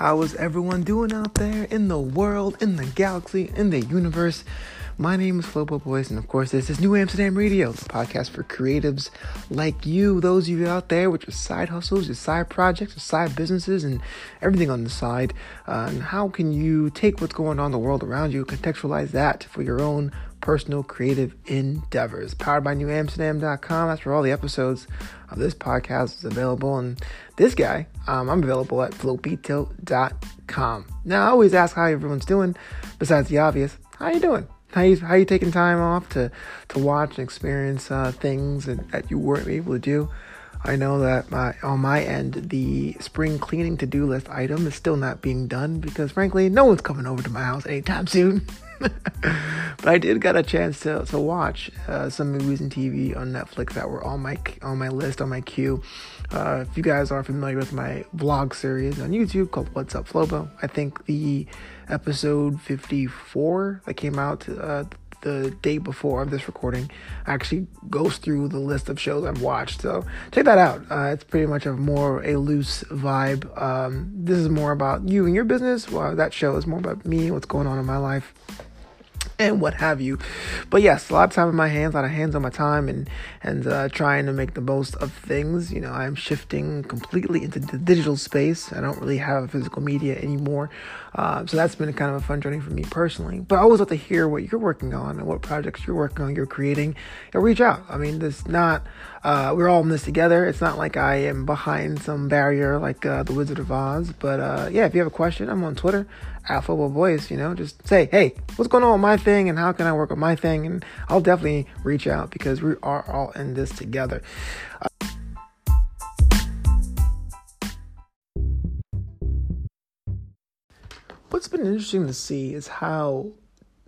How is everyone doing out there in the world, in the galaxy, in the universe? My name is Flobo Boys, and of course, this is New Amsterdam Radio, the podcast for creatives like you, those of you out there with your side hustles, your side projects, your side businesses, and everything on the side. Uh, and how can you take what's going on in the world around you, contextualize that for your own personal creative endeavors. Powered by newamsterdam.com. That's where all the episodes of this podcast is available. And this guy, um, I'm available at flowbeato.com. Now, I always ask how everyone's doing, besides the obvious. How you doing? How you, how you taking time off to, to watch and experience uh, things that, that you weren't able to do? I know that my, on my end, the spring cleaning to do list item is still not being done because, frankly, no one's coming over to my house anytime soon. but I did get a chance to, to watch uh, some movies and TV on Netflix that were on my on my list on my queue. Uh, if you guys are familiar with my vlog series on YouTube called What's Up Flobo, I think the episode 54 that came out uh, the day before of this recording actually goes through the list of shows I've watched. So check that out. Uh, it's pretty much a more a loose vibe. Um, this is more about you and your business. Well, that show is more about me, what's going on in my life and what have you. But yes, a lot of time in my hands, a lot of hands on my time, and and uh, trying to make the most of things. You know, I'm shifting completely into the digital space. I don't really have physical media anymore, uh, so that's been kind of a fun journey for me personally. But I always love to hear what you're working on and what projects you're working on, you're creating, and reach out. I mean, this not uh, we're all in this together. It's not like I am behind some barrier like uh, the Wizard of Oz. But uh, yeah, if you have a question, I'm on Twitter at Flobo Boys. You know, just say, hey, what's going on with my thing, and how can I work on my thing? And I'll definitely reach out because we are all in this together. What's been interesting to see is how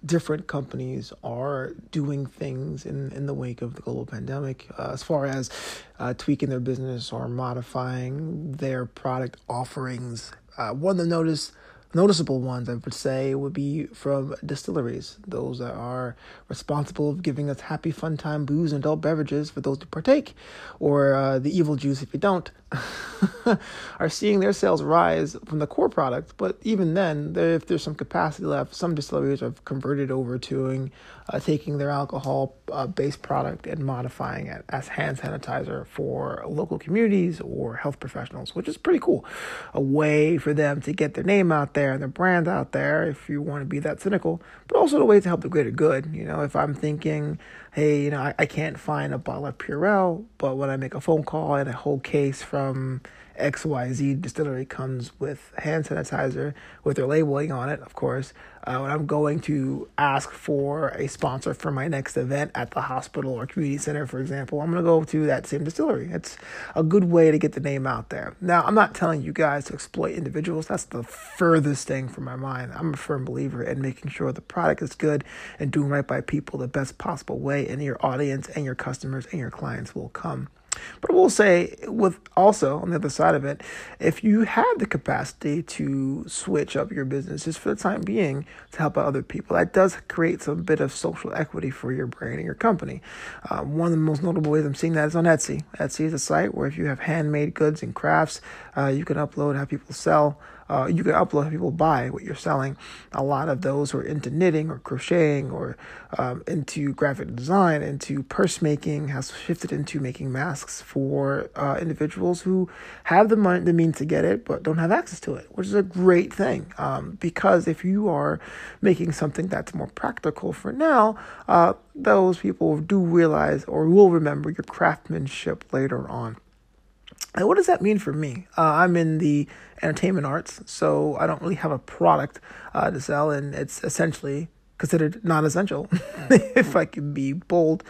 different companies are doing things in, in the wake of the global pandemic uh, as far as uh, tweaking their business or modifying their product offerings. Uh, one the notice noticeable ones I would say would be from distilleries, those that are responsible of giving us happy fun time booze and adult beverages for those to partake, or uh, the evil juice if you don't, are seeing their sales rise from the core product. But even then, if there's some capacity left, some distilleries have converted over to uh, taking their alcohol uh, based product and modifying it as hand sanitizer for local communities or health professionals, which is pretty cool. A way for them to get their name out there and their brand out there, if you want to be that cynical, but also a way to help the greater good. You know, if I'm thinking, hey, you know, I, I can't find a bottle of Purell, but when I make a phone call and a whole case from XYZ distillery comes with hand sanitizer with their labeling on it, of course. Uh, when I'm going to ask for a sponsor for my next event at the hospital or community center, for example, I'm going to go to that same distillery. It's a good way to get the name out there. Now, I'm not telling you guys to exploit individuals. That's the furthest thing from my mind. I'm a firm believer in making sure the product is good and doing right by people the best possible way, and your audience and your customers and your clients will come. But I will say, with also on the other side of it, if you have the capacity to switch up your business just for the time being to help out other people, that does create some bit of social equity for your brand and your company. Um, one of the most notable ways I'm seeing that is on Etsy. Etsy is a site where if you have handmade goods and crafts, uh, you can upload, have people sell uh, you can upload people buy what you're selling. A lot of those who are into knitting or crocheting or um, into graphic design, into purse making, has shifted into making masks for uh, individuals who have the money, the means to get it, but don't have access to it, which is a great thing. Um, because if you are making something that's more practical for now, uh, those people do realize or will remember your craftsmanship later on. And what does that mean for me? Uh, I'm in the entertainment arts, so I don't really have a product uh, to sell, and it's essentially considered non-essential, if I can be bold.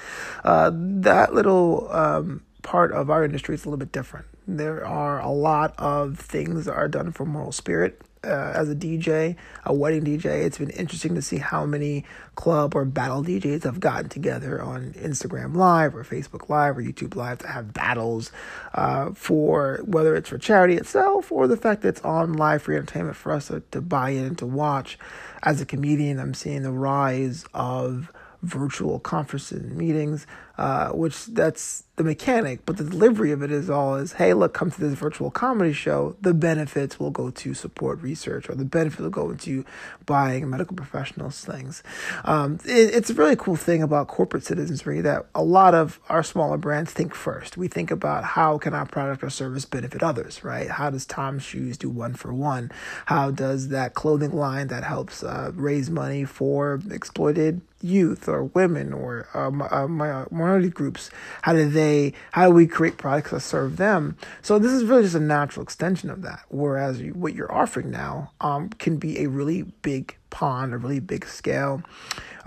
Uh, that little um, part of our industry is a little bit different. There are a lot of things that are done for moral spirit uh, as a DJ, a wedding DJ, it's been interesting to see how many club or battle DJs have gotten together on Instagram Live or Facebook Live or YouTube Live to have battles uh, for whether it's for charity itself or the fact that it's on live free entertainment for us to, to buy in and to watch. As a comedian, I'm seeing the rise of virtual conferences and meetings, uh, which that's the mechanic, but the delivery of it is all is, hey, look, come to this virtual comedy show. The benefits will go to support research, or the benefit will go into buying medical professionals things. Um, it, it's a really cool thing about corporate citizenry that a lot of our smaller brands think first. We think about how can our product or service benefit others, right? How does Tom's Shoes do one for one? How does that clothing line that helps uh, raise money for exploited youth or women or uh, uh, minority groups? How do they? How do we create products that serve them? So this is really just a natural extension of that. Whereas you, what you're offering now um, can be a really big pond, a really big scale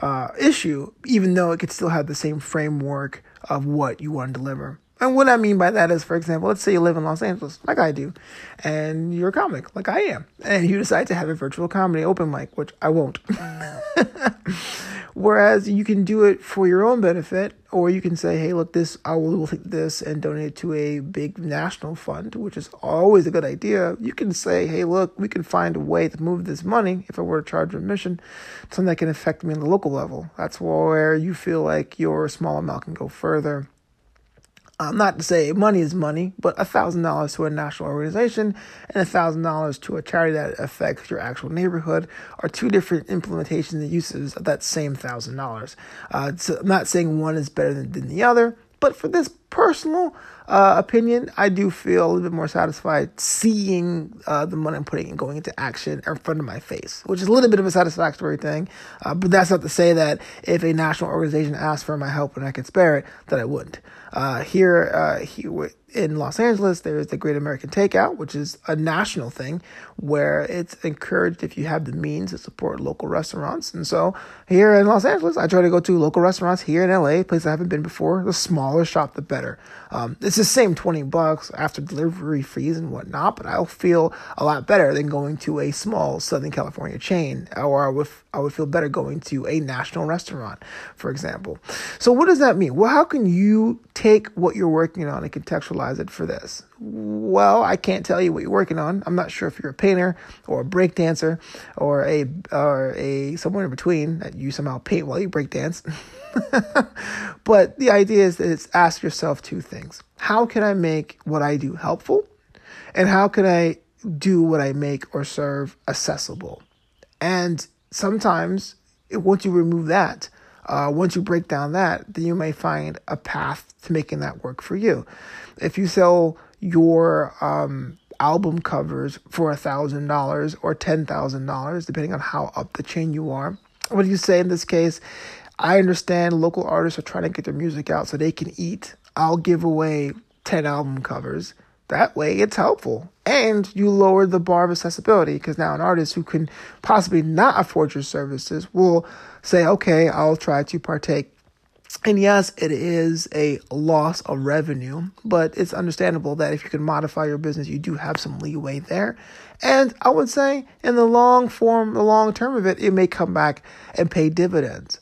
uh, issue, even though it could still have the same framework of what you want to deliver. And what I mean by that is, for example, let's say you live in Los Angeles, like I do, and you're a comic, like I am, and you decide to have a virtual comedy open mic, which I won't. Whereas you can do it for your own benefit, or you can say, hey, look, this, I will take this and donate it to a big national fund, which is always a good idea. You can say, hey, look, we can find a way to move this money, if I were to charge admission, something that can affect me on the local level. That's where you feel like your small amount can go further. Um, not to say money is money, but a thousand dollars to a national organization and a thousand dollars to a charity that affects your actual neighborhood are two different implementations and uses of that same thousand dollars. Uh, I'm not saying one is better than, than the other, but for this personal uh, opinion, I do feel a little bit more satisfied seeing uh, the money I'm putting and going into action in front of my face, which is a little bit of a satisfactory thing. Uh, but that's not to say that if a national organization asked for my help and I could spare it, that I wouldn't. Uh, here, uh, here in Los Angeles, there is the Great American Takeout, which is a national thing where it's encouraged if you have the means to support local restaurants. And so here in Los Angeles, I try to go to local restaurants here in LA, places I haven't been before. The smaller shop, the better. Um, it's the same 20 bucks after delivery fees and whatnot, but I'll feel a lot better than going to a small Southern California chain, or I would, I would feel better going to a national restaurant, for example. So what does that mean? Well, how can you take what you're working on and contextualize it for this? Well, I can't tell you what you're working on. I'm not sure if you're a painter or a break dancer or a or a somewhere in between that you somehow paint while you break dance. but the idea is that it's ask yourself two things. How can I make what I do helpful? And how can I do what I make or serve accessible? And sometimes once you remove that, uh, once you break down that, then you may find a path to making that work for you. If you sell your um, album covers for a thousand dollars or ten thousand dollars, depending on how up the chain you are, what do you say in this case? I understand local artists are trying to get their music out so they can eat. I'll give away 10 album covers. That way it's helpful. And you lower the bar of accessibility because now an artist who can possibly not afford your services will say, okay, I'll try to partake. And yes, it is a loss of revenue, but it's understandable that if you can modify your business, you do have some leeway there. And I would say in the long form, the long term of it, it may come back and pay dividends.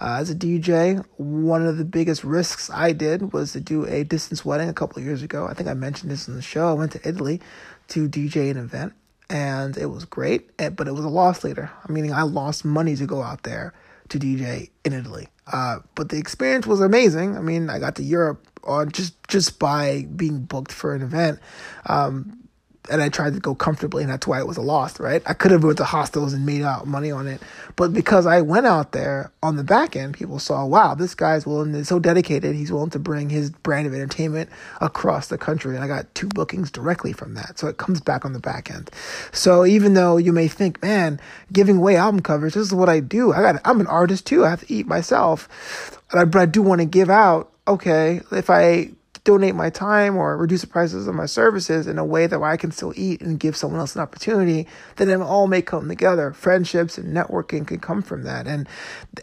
Uh, as a DJ, one of the biggest risks I did was to do a distance wedding a couple years ago. I think I mentioned this in the show. I went to Italy to DJ an event, and it was great, eh, but it was a loss leader. Meaning, I lost money to go out there to DJ in Italy. Uh, but the experience was amazing. I mean, I got to Europe on just just by being booked for an event. Um, and I tried to go comfortably, and that's why it was a loss, right? I could have went to hostels and made out money on it, but because I went out there on the back end, people saw, wow, this guy's willing, is so dedicated. He's willing to bring his brand of entertainment across the country, and I got two bookings directly from that. So it comes back on the back end. So even though you may think, man, giving away album covers, this is what I do. I got, I'm an artist too. I have to eat myself, but I do want to give out. Okay, if I donate my time or reduce the prices of my services in a way that I can still eat and give someone else an opportunity, then it all may come together. Friendships and networking can come from that, and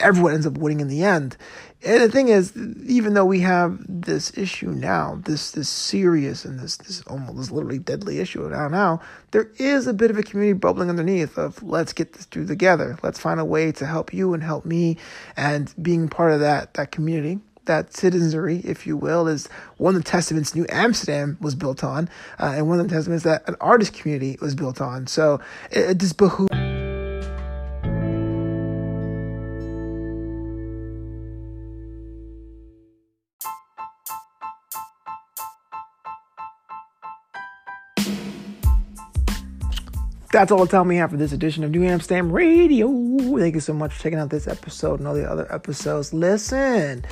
everyone ends up winning in the end. And the thing is, even though we have this issue now, this this serious and this this almost this literally deadly issue now, now there is a bit of a community bubbling underneath of let's get this through together. Let's find a way to help you and help me, and being part of that that community that citizenry, if you will, is one of the testaments New Amsterdam was built on, uh, and one of the testaments that an artist community was built on. So it, it just behooves. that's all the time we have for this edition of New Amsterdam Radio. Thank you so much for checking out this episode and all the other episodes. Listen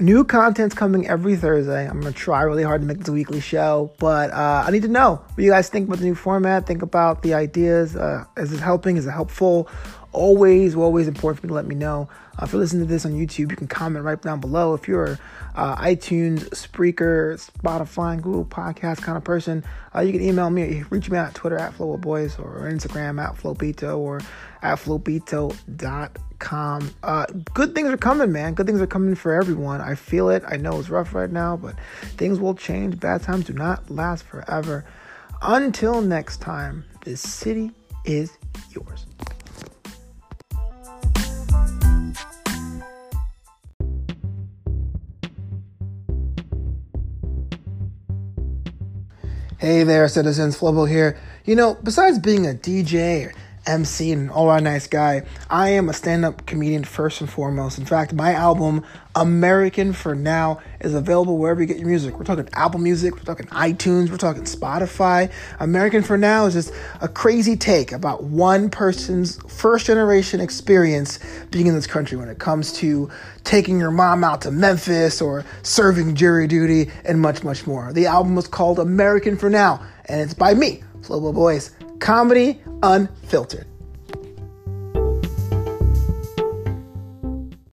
new content's coming every Thursday. I'm gonna try really hard to make this a weekly show, but uh, I need to know what you guys think about the new format. Think about the ideas. Uh, is it helping? Is it helpful? Always, always important for you to let me know. Uh, if you're listening to this on YouTube, you can comment right down below. If you're uh, iTunes, Spreaker, Spotify, and Google Podcast kind of person, uh, you can email me. Reach me at Twitter at Boys or Instagram at Flowbito or at flowbito.com. Uh, good things are coming, man. Good things are coming for everyone. I feel it. I know it's rough right now, but things will change. Bad times do not last forever. Until next time, this city is yours. Hey there, citizens. Flobo here. You know, besides being a DJ or MC and all around nice guy, I am a stand up comedian first and foremost. In fact, my album, American for Now, is available wherever you get your music. We're talking Apple Music, we're talking iTunes, we're talking Spotify. American for Now is just a crazy take about one person's first generation experience being in this country when it comes to taking your mom out to Memphis or serving jury duty and much, much more. The album was called American for Now, and it's by me, Flobo Boys. Comedy Unfiltered.